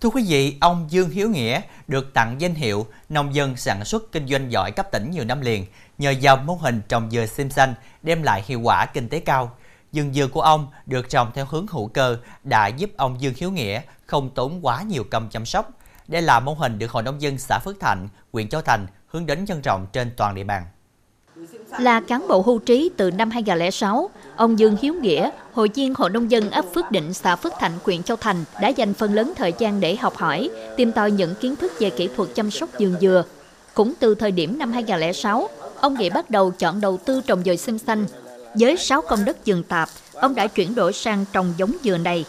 Thưa quý vị, ông Dương Hiếu Nghĩa được tặng danh hiệu nông dân sản xuất kinh doanh giỏi cấp tỉnh nhiều năm liền nhờ vào mô hình trồng dừa sim xanh đem lại hiệu quả kinh tế cao. Dừng dừa của ông được trồng theo hướng hữu cơ đã giúp ông Dương Hiếu Nghĩa không tốn quá nhiều công chăm sóc. Đây là mô hình được Hội Nông dân xã Phước Thạnh, huyện Châu Thành hướng đến nhân rộng trên toàn địa bàn. Là cán bộ hưu trí từ năm 2006, ông Dương Hiếu Nghĩa, hội viên Hội Nông dân ấp Phước Định, xã Phước Thạnh, huyện Châu Thành đã dành phần lớn thời gian để học hỏi, tìm tòi những kiến thức về kỹ thuật chăm sóc vườn dừa. Cũng từ thời điểm năm 2006, ông Nghĩa bắt đầu chọn đầu tư trồng dừa sim xanh. Với 6 công đất vườn tạp, ông đã chuyển đổi sang trồng giống dừa này.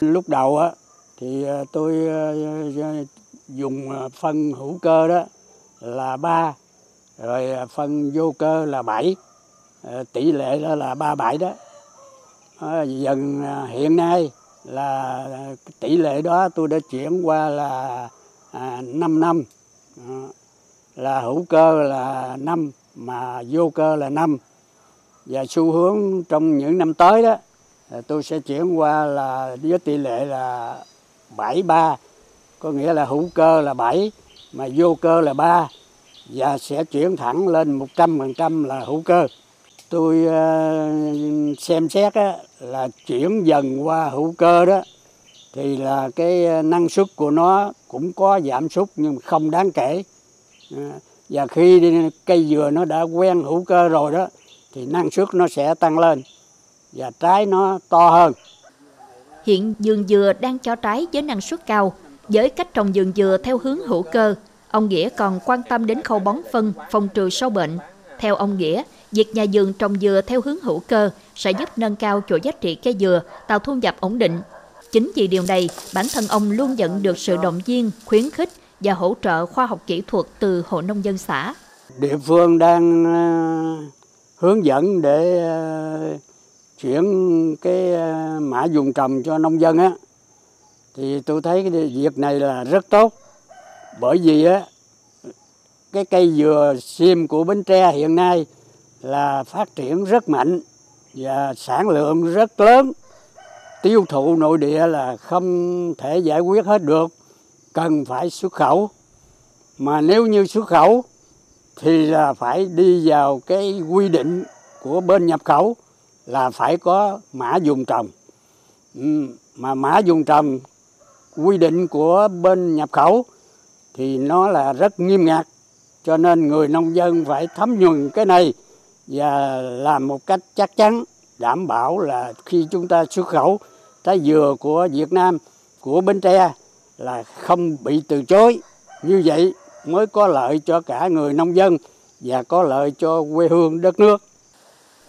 Lúc đầu á thì ờ, tôi ờ, dùng ờ, phân hữu cơ đó là ba rồi à, phân vô cơ là 7 ờ, tỷ lệ đó là 37 đó. Ờ, dần à, hiện nay là à, tỷ lệ đó tôi đã chuyển qua là à, 5 năm. Ờ, là hữu cơ là 5 mà vô cơ là 5 và xu hướng trong những năm tới đó tôi sẽ chuyển qua là với tỷ lệ là 73 có nghĩa là hữu cơ là 7 mà vô cơ là 3 và sẽ chuyển thẳng lên 100% là hữu cơ. Tôi ờ, xem xét là chuyển dần qua hữu cơ đó thì là cái ờ, năng suất của nó cũng có giảm sút nhưng không đáng kể. Ờ, và khi cây dừa nó đã quen hữu cơ rồi đó thì năng suất nó sẽ tăng lên và trái nó to hơn. Hiện vườn dừa đang cho trái với năng suất cao. Với cách trồng vườn dừa theo hướng hữu cơ, Ông Nghĩa còn quan tâm đến khâu bón phân, phòng trừ sâu bệnh. Theo ông Nghĩa, việc nhà vườn trồng dừa theo hướng hữu cơ sẽ giúp nâng cao chuỗi giá trị cây dừa, tạo thu nhập ổn định. Chính vì điều này, bản thân ông luôn nhận được sự động viên, khuyến khích và hỗ trợ khoa học kỹ thuật từ Hội Nông dân xã. Địa phương đang ờ, hướng dẫn để ờ, chuyển cái ờ, mã dùng trồng cho nông dân á thì tôi thấy cái việc này là rất tốt bởi vì á, cái cây dừa sim của Bến Tre hiện nay là phát triển rất mạnh và sản lượng rất lớn. Tiêu thụ nội địa là không thể giải quyết hết được, cần phải xuất khẩu. Mà nếu như xuất khẩu, thì là phải đi vào cái quy định của bên nhập khẩu là phải có mã dùng trồng. Ừ, mà mã dùng trồng quy định của bên nhập khẩu thì nó là rất nghiêm ngặt cho nên người nông dân phải thấm nhuần cái này và làm một cách chắc chắn đảm bảo là khi chúng ta xuất khẩu trái dừa của Việt Nam của Bến Tre là không bị từ chối như vậy mới có lợi cho cả người nông dân và có lợi cho quê hương đất nước.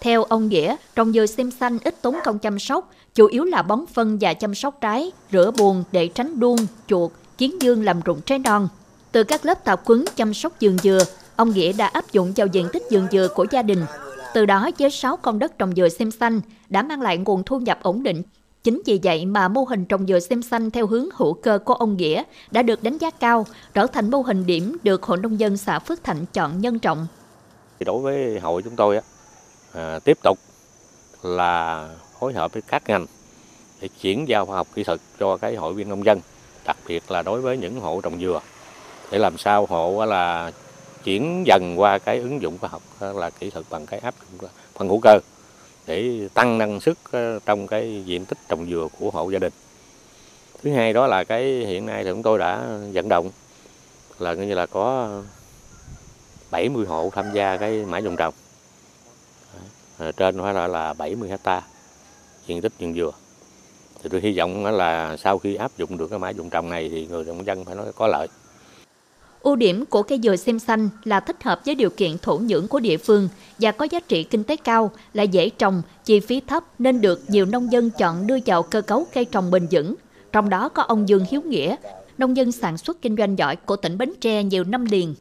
Theo ông Nghĩa, trồng dừa sim xanh ít tốn công chăm sóc, chủ yếu là bón phân và chăm sóc trái, rửa buồn để tránh đuông, chuột, Chiến dương làm rụng trái non. Từ các lớp tập quấn chăm sóc vườn dừa, ông Nghĩa đã áp dụng vào diện tích vườn dừa của gia đình. Từ đó với 6 con đất trồng dừa xem xanh đã mang lại nguồn thu nhập ổn định. Chính vì vậy mà mô hình trồng dừa xem xanh theo hướng hữu cơ của ông Nghĩa đã được đánh giá cao, trở thành mô hình điểm được Hội Nông dân xã Phước Thạnh chọn nhân trọng. Đối với hội chúng tôi, à, tiếp tục là phối hợp với các ngành để chuyển giao khoa học kỹ thuật cho cái hội viên nông dân, đặc biệt là đối với những hộ trồng dừa để làm sao hộ là chuyển dần qua cái ứng dụng khoa học là kỹ thuật bằng cái áp dụng phân hữu cơ, để tăng năng suất ờ, trong cái diện tích trồng dừa của hộ gia đình. Thứ hai đó là cái hiện nay thì chúng tôi đã vận động là như là có 70 hộ tham gia cái mã dùng trồng. Ờ, trên phải là là 70 hecta diện tích vườn dừa. Thì tôi hy vọng là sau khi áp dụng được cái mã dụng trồng này thì người nông dân phải nói có lợi. Ưu điểm của cây dừa sim xanh là thích hợp với điều kiện thổ nhưỡng của địa phương và có giá trị kinh tế cao, là dễ trồng, chi phí thấp nên được nhiều nông dân chọn đưa vào cơ cấu cây trồng bền vững. Trong đó có ông Dương Hiếu Nghĩa, nông dân sản xuất kinh doanh giỏi của tỉnh Bến Tre nhiều năm liền.